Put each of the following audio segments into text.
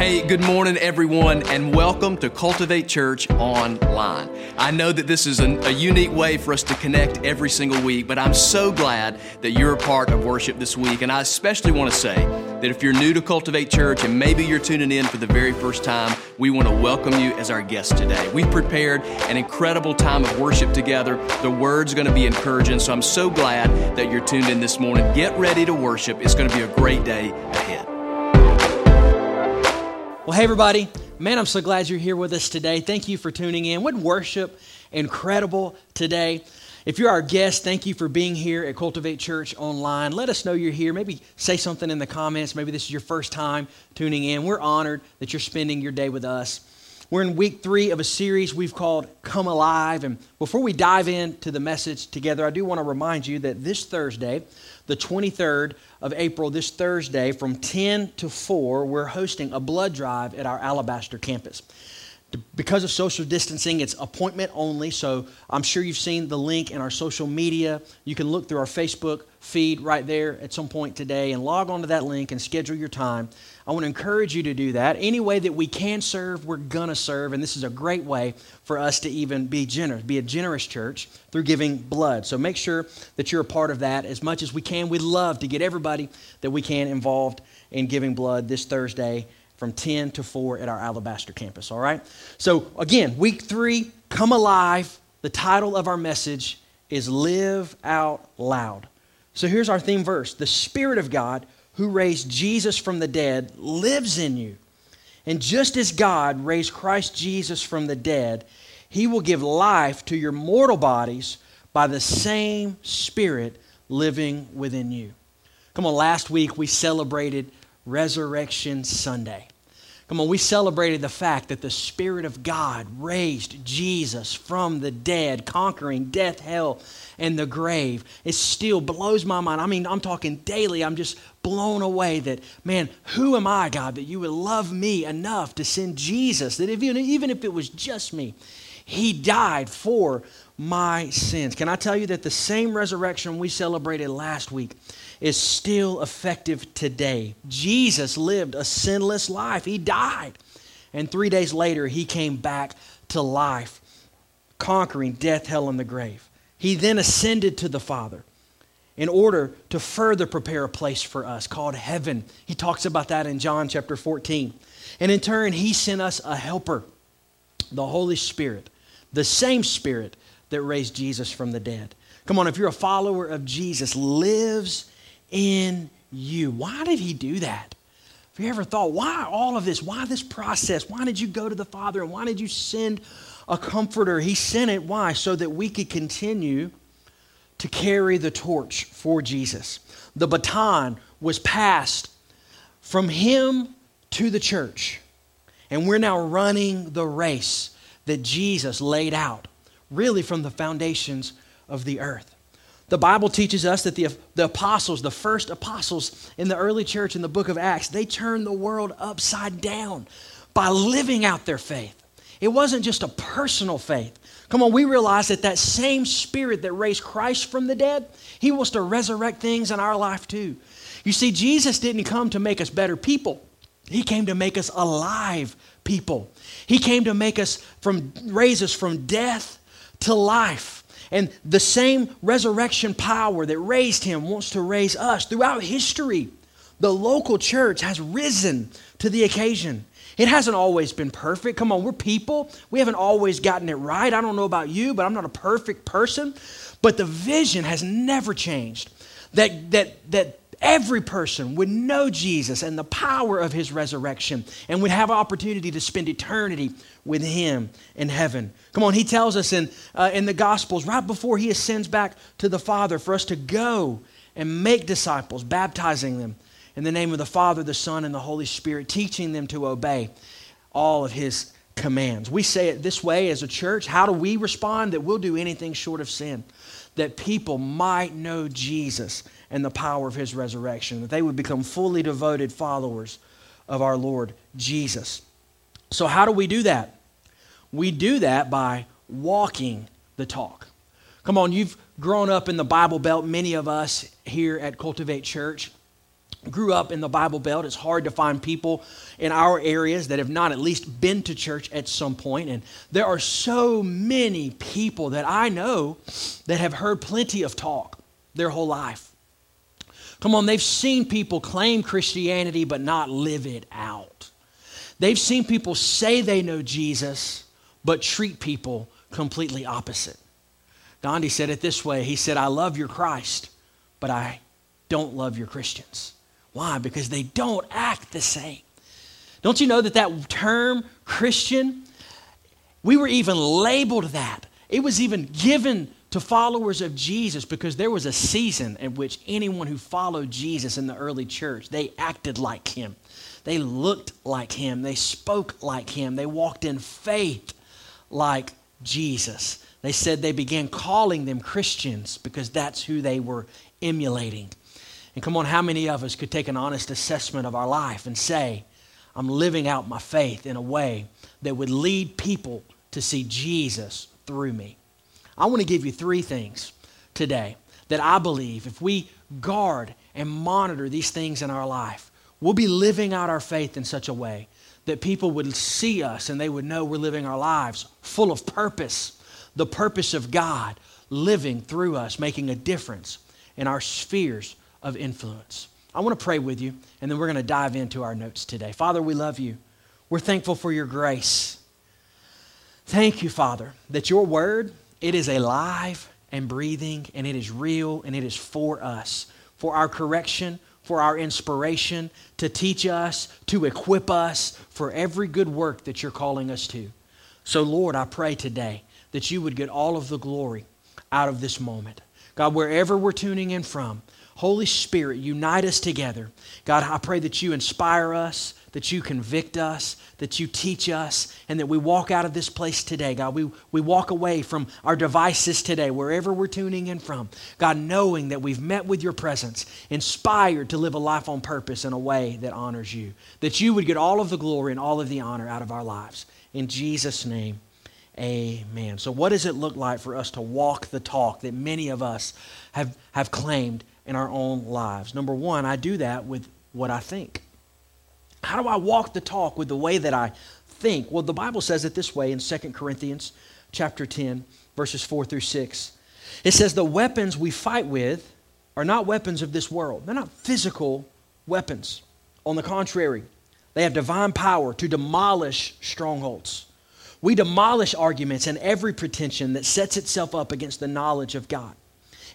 Hey, good morning, everyone, and welcome to Cultivate Church Online. I know that this is a, a, unique way for us to connect every single week, but I'm so glad that you're a part of worship this week. And I especially want to say that if you're new to Cultivate Church and maybe you're tuning in for the very first time, we want to welcome you as our guest today. We've prepared an incredible time of worship together. The word's going to be encouraging, so I'm so glad that you're tuned in this morning. Get ready to worship. It's going to be a great day ahead. Well, hey, everybody. Man, I'm so glad you're here with us today. Thank you for tuning in. What worship incredible today. If you're our guest, thank you for being here at Cultivate Church Online. Let us know you're here. Maybe say something in the comments. Maybe this is your first time tuning in. We're honored that you're spending your day with us. We're in week three of a series we've called Come Alive. And before we dive into the message together, I do want to remind you that this Thursday, the 23rd of April, this Thursday, from 10 to 4, we're hosting a blood drive at our Alabaster campus. Because of social distancing, it's appointment only. So I'm sure you've seen the link in our social media. You can look through our Facebook feed right there at some point today and log onto that link and schedule your time. I want to encourage you to do that. Any way that we can serve, we're going to serve. And this is a great way for us to even be generous, be a generous church through giving blood. So make sure that you're a part of that as much as we can. We'd love to get everybody that we can involved in giving blood this Thursday from 10 to 4 at our Alabaster campus, all right? So, again, week three, come alive. The title of our message is Live Out Loud. So, here's our theme verse The Spirit of God, who raised Jesus from the dead, lives in you. And just as God raised Christ Jesus from the dead, he will give life to your mortal bodies by the same Spirit living within you. Come on, last week we celebrated Resurrection Sunday. Come on, we celebrated the fact that the Spirit of God raised Jesus from the dead, conquering death, hell, and the grave. It still blows my mind. I mean, I'm talking daily. I'm just blown away that, man, who am I, God, that you would love me enough to send Jesus, that if, even if it was just me, He died for my sins. Can I tell you that the same resurrection we celebrated last week is still effective today? Jesus lived a sinless life, He died. And three days later, He came back to life, conquering death, hell, and the grave. He then ascended to the Father in order to further prepare a place for us called heaven. He talks about that in John chapter 14. And in turn, He sent us a helper, the Holy Spirit, the same Spirit that raised Jesus from the dead. Come on, if you're a follower of Jesus, lives in you. Why did he do that? Have you ever thought, why all of this? Why this process? Why did you go to the Father and why did you send a comforter? He sent it, why? So that we could continue to carry the torch for Jesus. The baton was passed from him to the church. And we're now running the race that Jesus laid out really from the foundations of the earth. The Bible teaches us that the, the apostles, the first apostles in the early church in the book of Acts, they turned the world upside down by living out their faith. It wasn't just a personal faith. Come on, we realize that that same spirit that raised Christ from the dead, he wants to resurrect things in our life too. You see, Jesus didn't come to make us better people. He came to make us alive people. He came to make us from raise us from death to life. And the same resurrection power that raised him wants to raise us. Throughout history, the local church has risen to the occasion. It hasn't always been perfect. Come on, we're people. We haven't always gotten it right. I don't know about you, but I'm not a perfect person. But the vision has never changed. That, that, that every person would know Jesus and the power of his resurrection and would have opportunity to spend eternity with him in heaven. Come on, he tells us in, uh, in the Gospels, right before he ascends back to the Father, for us to go and make disciples, baptizing them in the name of the Father, the Son, and the Holy Spirit, teaching them to obey all of his commands. We say it this way as a church. How do we respond? That we'll do anything short of sin, that people might know Jesus and the power of his resurrection, that they would become fully devoted followers of our Lord Jesus. So, how do we do that? We do that by walking the talk. Come on, you've grown up in the Bible Belt, many of us here at Cultivate Church. Grew up in the Bible Belt. It's hard to find people in our areas that have not at least been to church at some point. And there are so many people that I know that have heard plenty of talk their whole life. Come on, they've seen people claim Christianity but not live it out. They've seen people say they know Jesus but treat people completely opposite. Gandhi said it this way He said, I love your Christ, but I don't love your Christians. Why? Because they don't act the same. Don't you know that that term Christian, we were even labeled that. It was even given to followers of Jesus because there was a season in which anyone who followed Jesus in the early church, they acted like him. They looked like him. They spoke like him. They walked in faith like Jesus. They said they began calling them Christians because that's who they were emulating. And come on, how many of us could take an honest assessment of our life and say, I'm living out my faith in a way that would lead people to see Jesus through me? I want to give you three things today that I believe if we guard and monitor these things in our life, we'll be living out our faith in such a way that people would see us and they would know we're living our lives full of purpose, the purpose of God living through us, making a difference in our spheres of influence. I want to pray with you, and then we're going to dive into our notes today. Father, we love you. We're thankful for your grace. Thank you, Father, that your word, it is alive and breathing, and it is real, and it is for us, for our correction, for our inspiration, to teach us, to equip us for every good work that you're calling us to. So, Lord, I pray today that you would get all of the glory out of this moment. God, wherever we're tuning in from, Holy Spirit, unite us together. God, I pray that you inspire us, that you convict us, that you teach us, and that we walk out of this place today. God, we, we walk away from our devices today, wherever we're tuning in from. God, knowing that we've met with your presence, inspired to live a life on purpose in a way that honors you. That you would get all of the glory and all of the honor out of our lives. In Jesus' name. Amen. So, what does it look like for us to walk the talk that many of us have, have claimed in our own lives. Number one, I do that with what I think. How do I walk the talk with the way that I think? Well, the Bible says it this way in 2 Corinthians chapter 10, verses 4 through 6. It says, The weapons we fight with are not weapons of this world, they're not physical weapons. On the contrary, they have divine power to demolish strongholds. We demolish arguments and every pretension that sets itself up against the knowledge of God.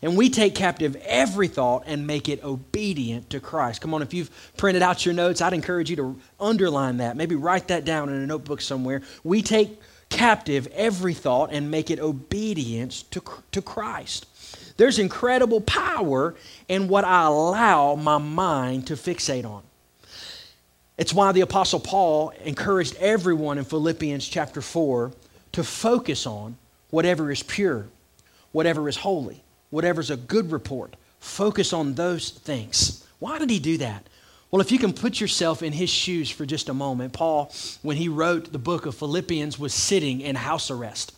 And we take captive every thought and make it obedient to Christ. Come on, if you've printed out your notes, I'd encourage you to underline that. Maybe write that down in a notebook somewhere. We take captive every thought and make it obedience to, to Christ. There's incredible power in what I allow my mind to fixate on. It's why the Apostle Paul encouraged everyone in Philippians chapter 4 to focus on whatever is pure, whatever is holy, whatever's a good report. Focus on those things. Why did he do that? Well, if you can put yourself in his shoes for just a moment, Paul, when he wrote the book of Philippians, was sitting in house arrest.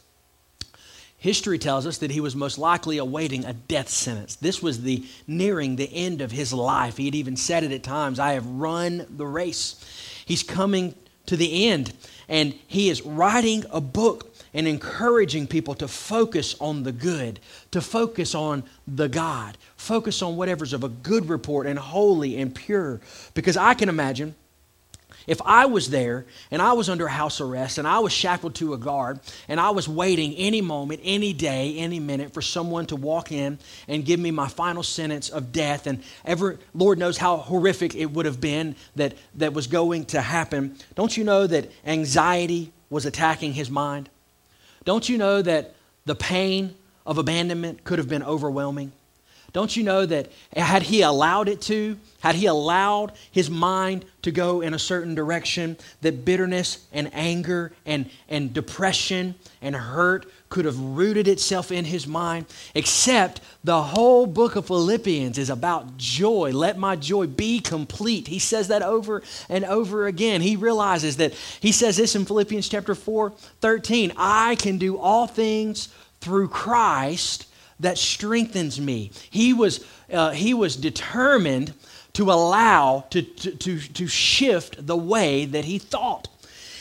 History tells us that he was most likely awaiting a death sentence. This was the nearing the end of his life. He had even said it at times, I have run the race. He's coming to the end and he is writing a book and encouraging people to focus on the good, to focus on the God, focus on whatever's of a good report and holy and pure. Because I can imagine if I was there and I was under house arrest and I was shackled to a guard and I was waiting any moment, any day, any minute for someone to walk in and give me my final sentence of death, and ever, Lord knows how horrific it would have been that, that was going to happen, don't you know that anxiety was attacking his mind? Don't you know that the pain of abandonment could have been overwhelming? Don't you know that had he allowed it to, had he allowed his mind to go in a certain direction, that bitterness and anger and, and depression and hurt could have rooted itself in his mind, except the whole book of Philippians is about joy. Let my joy be complete. He says that over and over again. He realizes that he says this in Philippians chapter 4 13 I can do all things through Christ that strengthens me. He was, uh, he was determined to allow, to, to, to, to shift the way that he thought.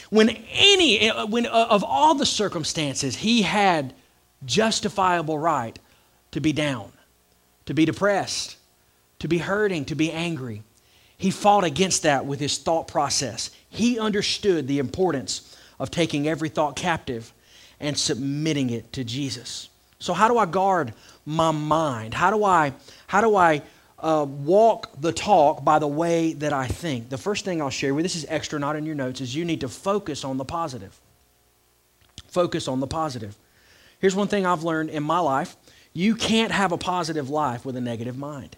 When any, when uh, of all the circumstances, he had justifiable right to be down, to be depressed, to be hurting, to be angry. He fought against that with his thought process. He understood the importance of taking every thought captive and submitting it to Jesus. So how do I guard my mind? How do I how do I uh, walk the talk by the way that I think? The first thing I'll share with this is extra, not in your notes, is you need to focus on the positive. Focus on the positive. Here's one thing I've learned in my life: you can't have a positive life with a negative mind.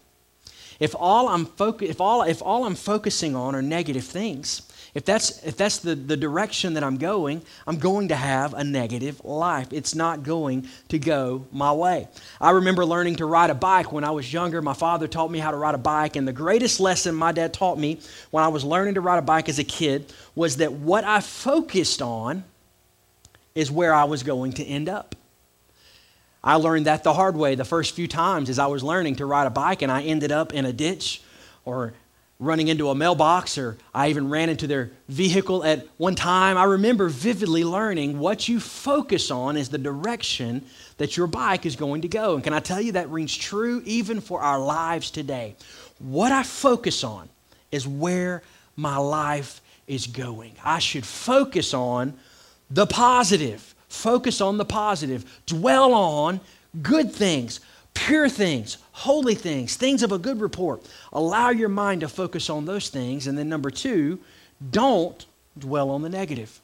If all I'm focu- if all if all I'm focusing on are negative things, if that's, if that's the, the direction that I'm going, I'm going to have a negative life. It's not going to go my way. I remember learning to ride a bike when I was younger. My father taught me how to ride a bike, and the greatest lesson my dad taught me when I was learning to ride a bike as a kid was that what I focused on is where I was going to end up. I learned that the hard way the first few times as I was learning to ride a bike, and I ended up in a ditch or running into a mailbox, or I even ran into their vehicle at one time. I remember vividly learning what you focus on is the direction that your bike is going to go. And can I tell you that rings true even for our lives today? What I focus on is where my life is going. I should focus on the positive. Focus on the positive. Dwell on good things, pure things, holy things, things of a good report. Allow your mind to focus on those things. And then, number two, don't dwell on the negative.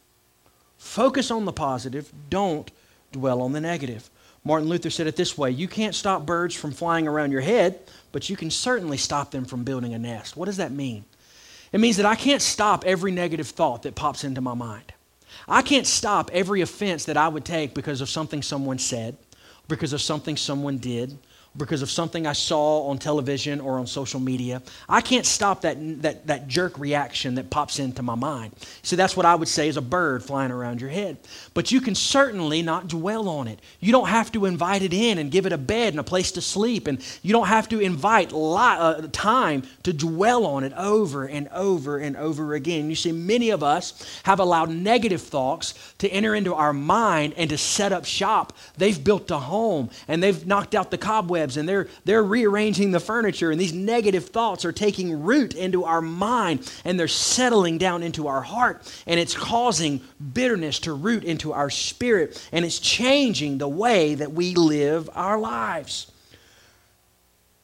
Focus on the positive, don't dwell on the negative. Martin Luther said it this way You can't stop birds from flying around your head, but you can certainly stop them from building a nest. What does that mean? It means that I can't stop every negative thought that pops into my mind. I can't stop every offense that I would take because of something someone said, because of something someone did, because of something I saw on television or on social media. I can't stop that, that, that jerk reaction that pops into my mind. So that's what I would say is a bird flying around your head. But you can certainly not dwell on it. You don't have to invite it in and give it a bed and a place to sleep. And you don't have to invite li- uh, time to dwell on it over and over and over again. You see, many of us have allowed negative thoughts to enter into our mind and to set up shop. They've built a home and they've knocked out the cobwebs cobwebs and they're, they're rearranging the furniture, and these negative thoughts are taking root into our mind and they're settling down into our heart, and it's causing bitterness to root into our spirit, and it's changing the way that we live our lives.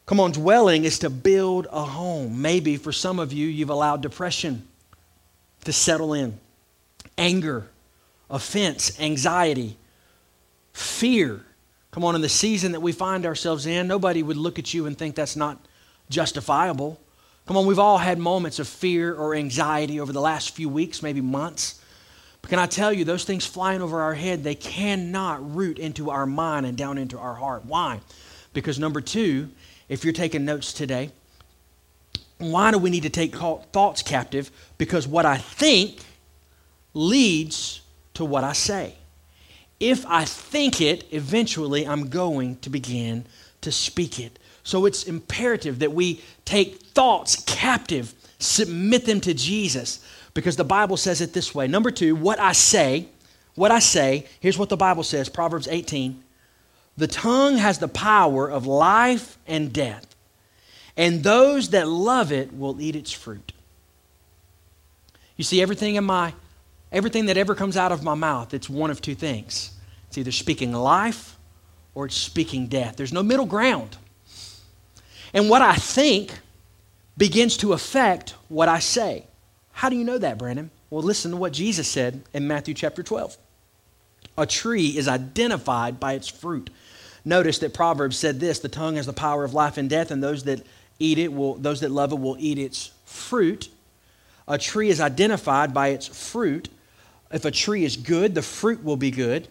Come on, dwelling is to build a home. Maybe for some of you, you've allowed depression to settle in, anger, offense, anxiety, fear Come on, in the season that we find ourselves in, nobody would look at you and think that's not justifiable. Come on, we've all had moments of fear or anxiety over the last few weeks, maybe months. But can I tell you, those things flying over our head, they cannot root into our mind and down into our heart. Why? Because number two, if you're taking notes today, why do we need to take thoughts captive? Because what I think leads to what I say if I think it, eventually I'm going to begin to speak it. So it's imperative that we take thoughts captive, submit them to Jesus, because the Bible says it this way. Number two, what I say, what I say, here's what the Bible says Proverbs 18. The tongue has the power of life and death, and those that love it will eat its fruit. You see, everything in my Everything that ever comes out of my mouth, it's one of two things. It's either speaking life or it's speaking death. There's no middle ground. And what I think begins to affect what I say. How do you know that, Brandon? Well, listen to what Jesus said in Matthew chapter 12. A tree is identified by its fruit. Notice that Proverbs said this the tongue has the power of life and death, and those that eat it will, those that love it will eat its fruit. A tree is identified by its fruit. If a tree is good, the fruit will be good.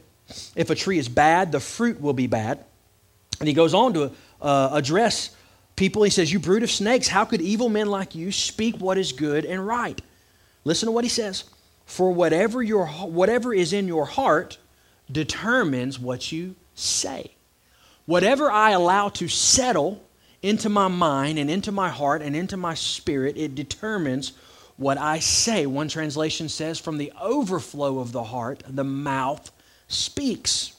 If a tree is bad, the fruit will be bad. And he goes on to uh, address people. He says, You brood of snakes, how could evil men like you speak what is good and right? Listen to what he says. For whatever, your, whatever is in your heart determines what you say. Whatever I allow to settle into my mind and into my heart and into my spirit, it determines what I say. One translation says, From the overflow of the heart, the mouth speaks.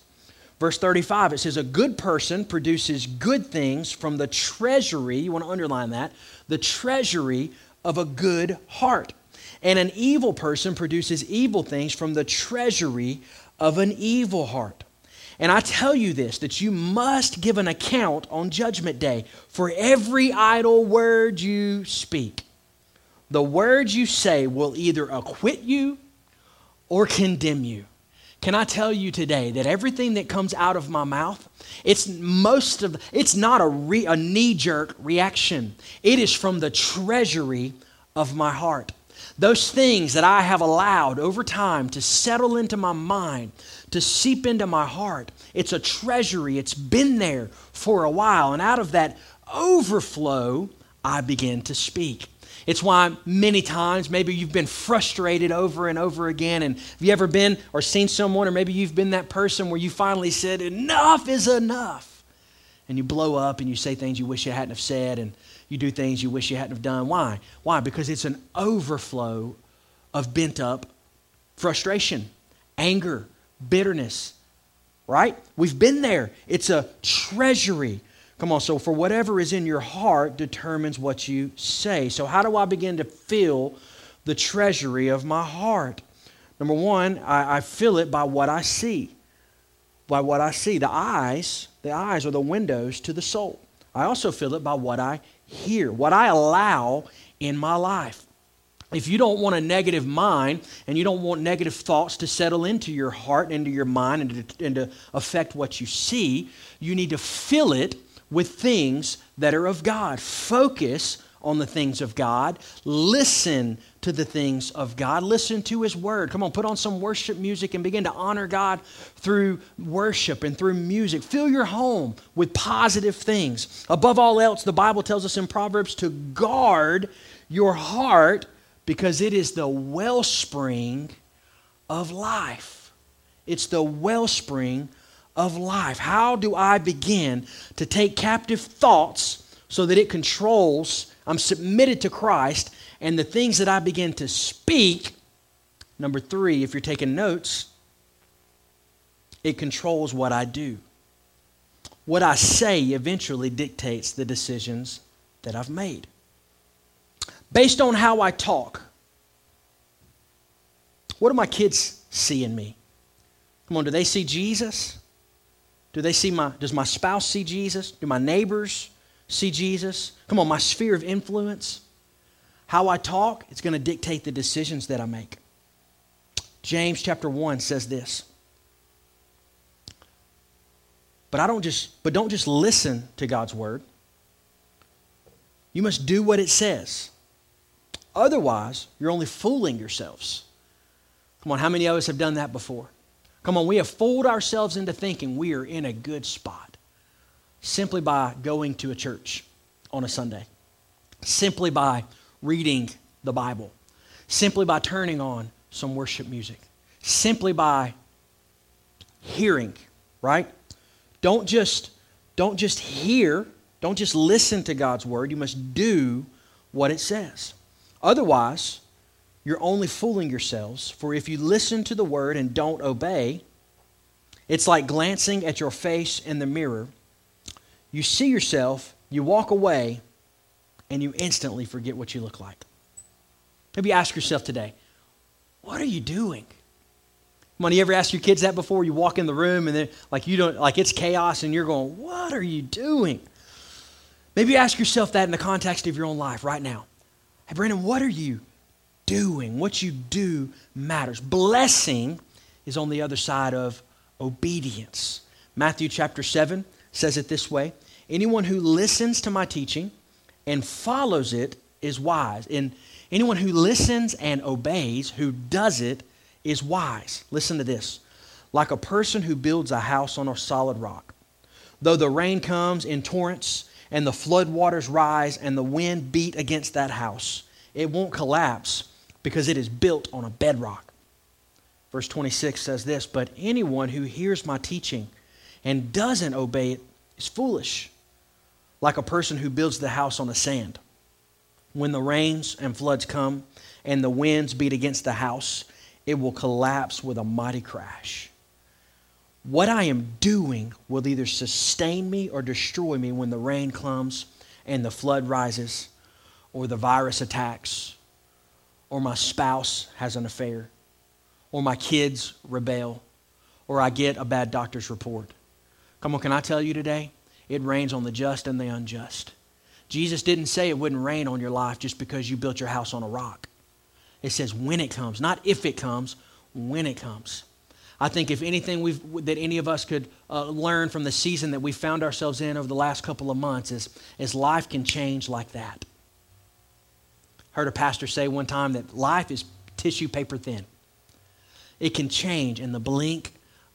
Verse 35, it says, A good person produces good things from the treasury, you want to underline that, the treasury of a good heart. And an evil person produces evil things from the treasury of an evil heart. And I tell you this that you must give an account on Judgment Day for every idle word you speak. The words you say will either acquit you or condemn you. Can I tell you today that everything that comes out of my mouth, it's most of it's not a, re, a knee-jerk reaction. It is from the treasury of my heart. Those things that I have allowed over time to settle into my mind, to seep into my heart. It's a treasury. It's been there for a while. And out of that overflow, I begin to speak. It's why many times maybe you've been frustrated over and over again. And have you ever been or seen someone, or maybe you've been that person where you finally said, Enough is enough. And you blow up and you say things you wish you hadn't have said, and you do things you wish you hadn't have done. Why? Why? Because it's an overflow of bent up frustration, anger, bitterness, right? We've been there. It's a treasury. Come on, so for whatever is in your heart determines what you say. So, how do I begin to fill the treasury of my heart? Number one, I, I fill it by what I see. By what I see. The eyes, the eyes are the windows to the soul. I also fill it by what I hear, what I allow in my life. If you don't want a negative mind and you don't want negative thoughts to settle into your heart, into your mind, and to, and to affect what you see, you need to fill it with things that are of God. Focus on the things of God. Listen to the things of God. Listen to His Word. Come on, put on some worship music and begin to honor God through worship and through music. Fill your home with positive things. Above all else, the Bible tells us in Proverbs to guard your heart because it is the wellspring of life. It's the wellspring of life. How do I begin to take captive thoughts so that it controls, I'm submitted to Christ, and the things that I begin to speak? Number three, if you're taking notes, it controls what I do. What I say eventually dictates the decisions that I've made based on how I talk. What do my kids see in me? Come on, do they see Jesus? Do they see my does my spouse see Jesus? Do my neighbors see Jesus? Come on, my sphere of influence. How I talk, it's going to dictate the decisions that I make. James chapter 1 says this. But I don't just but don't just listen to God's word. You must do what it says. Otherwise, you're only fooling yourselves. Come on, how many of us have done that before? Come on, we have fooled ourselves into thinking we are in a good spot simply by going to a church on a Sunday, simply by reading the Bible, simply by turning on some worship music, simply by hearing, right? Don't just don't just hear, don't just listen to God's word, you must do what it says. Otherwise, you're only fooling yourselves, for if you listen to the word and don't obey, it's like glancing at your face in the mirror. You see yourself, you walk away, and you instantly forget what you look like. Maybe ask yourself today, what are you doing? On, you ever ask your kids that before? You walk in the room and they're like you don't like it's chaos and you're going, What are you doing? Maybe ask yourself that in the context of your own life right now. Hey, Brandon, what are you doing? What you do matters. Blessing is on the other side of obedience. Matthew chapter 7 says it this way Anyone who listens to my teaching and follows it is wise. And anyone who listens and obeys, who does it, is wise. Listen to this. Like a person who builds a house on a solid rock. Though the rain comes in torrents and the floodwaters rise and the wind beat against that house, it won't collapse because it is built on a bedrock. Verse 26 says this But anyone who hears my teaching and doesn't obey it is foolish, like a person who builds the house on the sand. When the rains and floods come and the winds beat against the house, it will collapse with a mighty crash. What I am doing will either sustain me or destroy me when the rain comes and the flood rises, or the virus attacks, or my spouse has an affair, or my kids rebel, or I get a bad doctor's report. Come on, can I tell you today? It rains on the just and the unjust. Jesus didn't say it wouldn't rain on your life just because you built your house on a rock. It says when it comes, not if it comes, when it comes. I think if anything that any of us could uh, learn from the season that we found ourselves in over the last couple of months is, is life can change like that. Heard a pastor say one time that life is tissue paper thin. It can change in the blink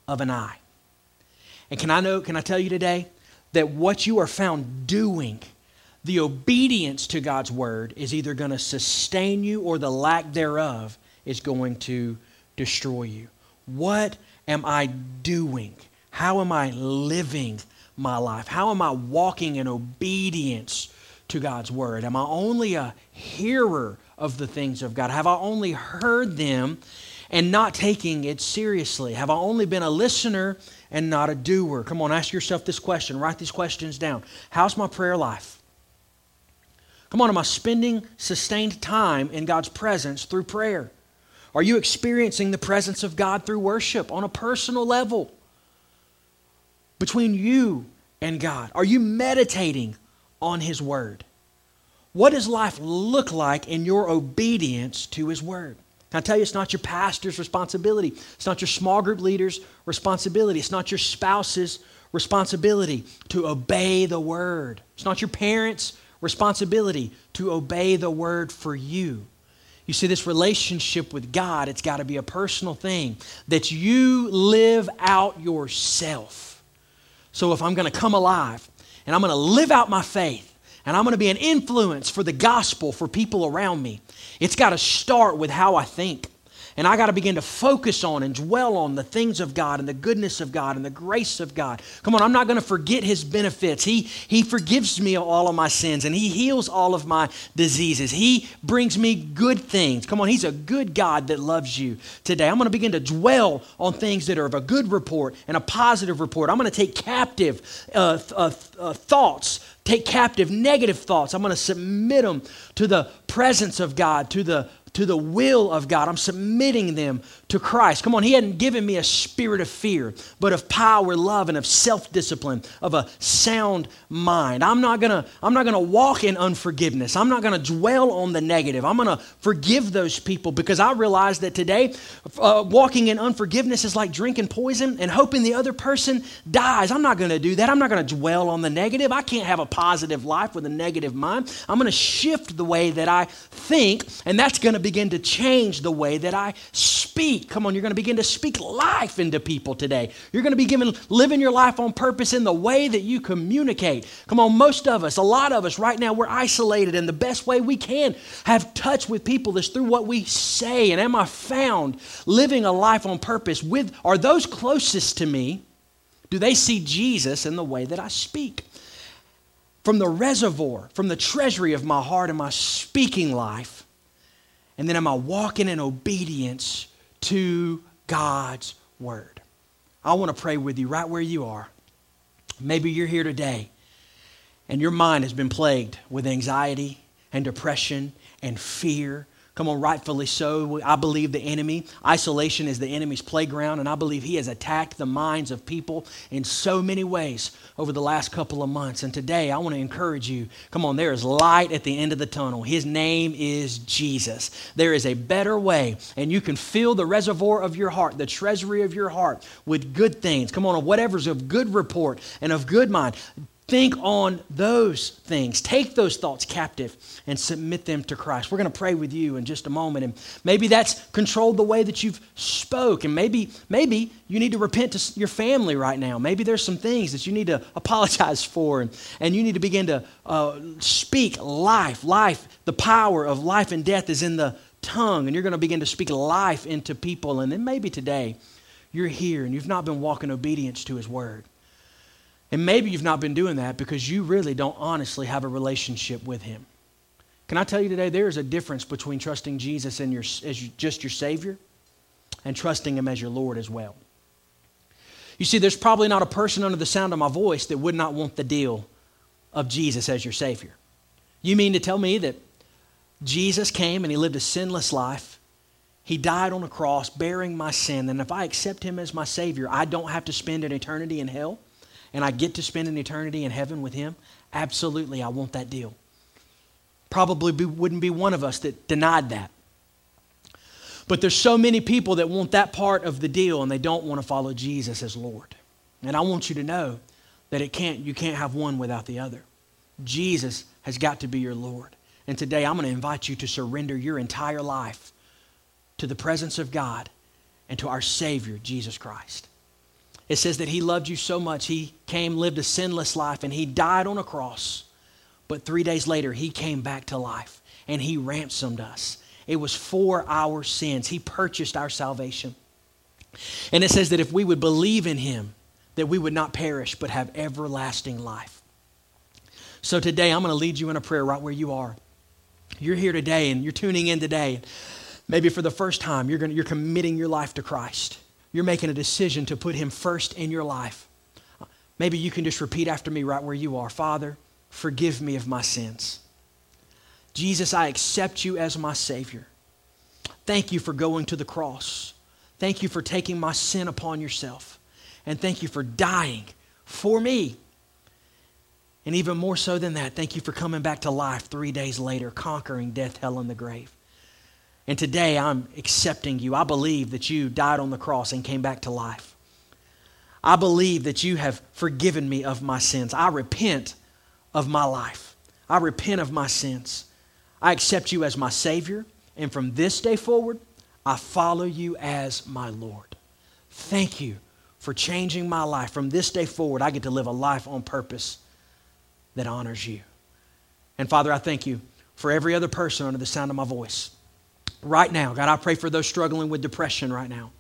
of an eye. And can I know, can I tell you today that what you are found doing, the obedience to God's word, is either going to sustain you or the lack thereof is going to destroy you. What am I doing? How am I living my life? How am I walking in obedience to God's word? Am I only a hearer of the things of God? Have I only heard them and not taking it seriously? Have I only been a listener and not a doer? Come on, ask yourself this question. Write these questions down. How's my prayer life? Come on, am I spending sustained time in God's presence through prayer? Are you experiencing the presence of God through worship on a personal level between you and God? Are you meditating on His Word? What does life look like in your obedience to His Word? Can I tell you, it's not your pastor's responsibility. It's not your small group leader's responsibility. It's not your spouse's responsibility to obey the Word. It's not your parents' responsibility to obey the Word for you. You see, this relationship with God, it's got to be a personal thing that you live out yourself. So if I'm going to come alive and I'm going to live out my faith and I'm going to be an influence for the gospel for people around me, it's got to start with how I think. And I got to begin to focus on and dwell on the things of God and the goodness of God and the grace of God. Come on, I'm not going to forget His benefits. He, he forgives me all of my sins and He heals all of my diseases. He brings me good things. Come on, He's a good God that loves you today. I'm going to begin to dwell on things that are of a good report and a positive report. I'm going to take captive uh, uh, uh, thoughts take captive negative thoughts. I'm going to submit them to the presence of God, to the to the will of God. I'm submitting them to Christ. Come on, He hadn't given me a spirit of fear, but of power, love, and of self-discipline, of a sound mind. I'm not gonna, I'm not gonna walk in unforgiveness. I'm not gonna dwell on the negative. I'm gonna forgive those people because I realize that today, uh, walking in unforgiveness is like drinking poison and hoping the other person dies. I'm not gonna do that. I'm not gonna dwell on the negative. I can't have a positive life with a negative mind. I'm gonna shift the way that I think, and that's gonna begin to change the way that I speak. Come on, you're going to begin to speak life into people today. You're going to be given living your life on purpose in the way that you communicate. Come on, most of us, a lot of us right now, we're isolated, and the best way we can have touch with people is through what we say. And am I found living a life on purpose with are those closest to me? Do they see Jesus in the way that I speak? From the reservoir, from the treasury of my heart and my speaking life, and then am I walking in obedience to God's word? I want to pray with you right where you are. Maybe you're here today and your mind has been plagued with anxiety and depression and fear Come on, rightfully so. I believe the enemy, isolation is the enemy's playground, and I believe he has attacked the minds of people in so many ways over the last couple of months. And today, I want to encourage you come on, there is light at the end of the tunnel. His name is Jesus. There is a better way, and you can fill the reservoir of your heart, the treasury of your heart, with good things. Come on, whatever's of good report and of good mind. Think on those things. Take those thoughts captive and submit them to Christ. We're going to pray with you in just a moment. And maybe that's controlled the way that you've spoke. And maybe, maybe you need to repent to your family right now. Maybe there's some things that you need to apologize for. And, and you need to begin to uh, speak life. Life, the power of life and death is in the tongue. And you're going to begin to speak life into people. And then maybe today you're here and you've not been walking obedience to his word. And maybe you've not been doing that because you really don't honestly have a relationship with Him. Can I tell you today, there is a difference between trusting Jesus your, as you, just your Savior and trusting Him as your Lord as well. You see, there's probably not a person under the sound of my voice that would not want the deal of Jesus as your Savior. You mean to tell me that Jesus came and He lived a sinless life? He died on a cross bearing my sin, and if I accept Him as my Savior, I don't have to spend an eternity in hell? And I get to spend an eternity in heaven with Him, absolutely, I want that deal. Probably be, wouldn't be one of us that denied that. But there's so many people that want that part of the deal and they don't want to follow Jesus as Lord. And I want you to know that it can't, you can't have one without the other. Jesus has got to be your Lord. And today I'm going to invite you to surrender your entire life to the presence of God and to our Savior, Jesus Christ. It says that he loved you so much, he came, lived a sinless life, and he died on a cross. But three days later, he came back to life and he ransomed us. It was for our sins. He purchased our salvation. And it says that if we would believe in him, that we would not perish but have everlasting life. So today, I'm going to lead you in a prayer right where you are. You're here today and you're tuning in today. Maybe for the first time, you're, going to, you're committing your life to Christ you're making a decision to put Him first in your life. Maybe you can just repeat after me right where you are Father, forgive me of my sins. Jesus, I accept you as my Savior. Thank you for going to the cross. Thank you for taking my sin upon yourself. And thank you for dying for me. And even more so than that, thank you for coming back to life three days later, conquering death, hell, and the grave. And today I'm accepting you. I believe that you died on the cross and came back to life. I believe that you have forgiven me of my sins. I repent of my life. I repent of my sins. I accept you as my Savior. And from this day forward, I follow you as my Lord. Thank you for changing my life. From this day forward, I get to live a life on purpose that honors you. And Father, I thank you for every other person under the sound of my voice right now. God, I pray for those struggling with depression right now.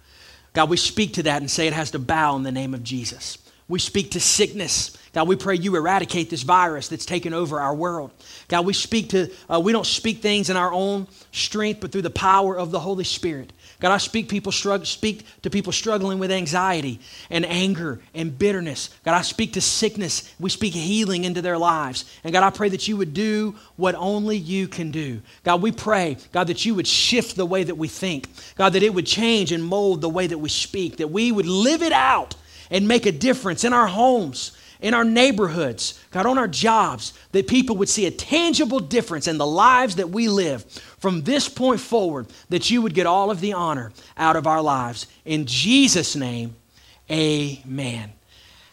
God, we speak to that and say it has to bow in the name of Jesus. We speak to sickness. God, we pray you eradicate this virus that's taken over our world. God, we speak to, uh, we don't speak things in our own strength, but through the power of the Holy Spirit. God, I speak people struggle, speak to people struggling with anxiety and anger and bitterness. God, I speak to sickness. We speak healing into their lives. And God, I pray that you would do what only you can do. God, we pray, God, that you would shift the way that we think. God, that it would change and mold the way that we speak, that we would live it out and make a difference in our homes in our neighborhoods, God, on our jobs, that people would see a tangible difference in the lives that we live from this point forward, that you would get all of the honor out of our lives. In Jesus' name, amen.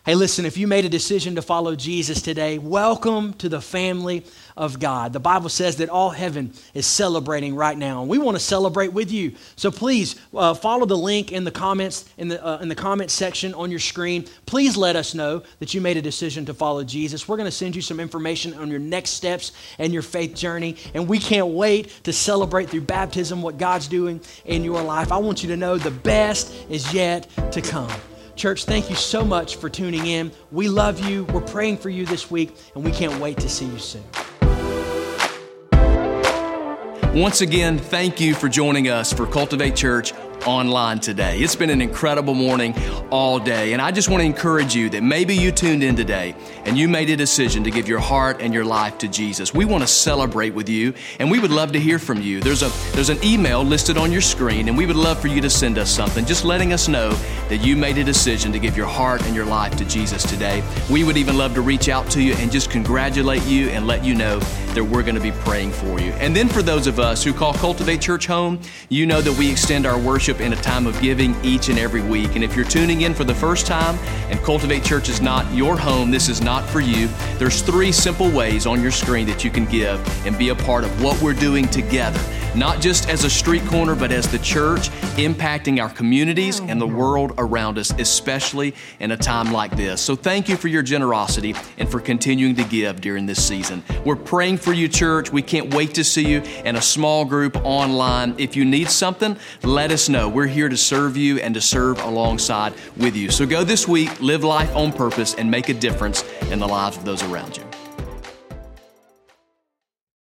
Hey, listen, if you made a decision to follow Jesus today, welcome to the family of God. The Bible says that all heaven is celebrating right now, and we want to celebrate with you. So please uh, follow the link in the comments in the uh, in the comment section on your screen. Please let us know that you made a decision to follow Jesus. We're going to send you some information on your next steps and your faith journey, and we can't wait to celebrate through baptism what God's doing in your life. I want you to know the best is yet to come. Church, thank you so much for tuning in. We love you. We're praying for you this week, and we can't wait to see you soon. Once again, thank you for joining us for Cultivate Church online today. It's been an incredible morning all day, and I just want to encourage you that maybe you tuned in today and you made a decision to give your heart and your life to Jesus. We want to celebrate with you, and we would love to hear from you. There's a there's an email listed on your screen, and we would love for you to send us something, just letting us know that you made a decision to give your heart and your life to Jesus today. We would even love to reach out to you and just congratulate you and let you know that we're going to be praying for you. And then for those of us who call Cultivate Church home, you know that we extend our worship worship in a time of giving each and every week. And if you're tuning in for the first time and Cultivate Church is not your home, this is not for you, there's three simple ways on your screen that you can give and be a part of what we're doing together not just as a street corner, but as the church, impacting our communities and the world around us, especially in a time like this. So thank you for your generosity and for continuing to give during this season. We're praying for you, church. We can't wait to see you in a small group online. If you need something, let us know. We're here to serve you and to serve alongside with you. So go this week, live life on purpose, and make a difference in the lives of those around you.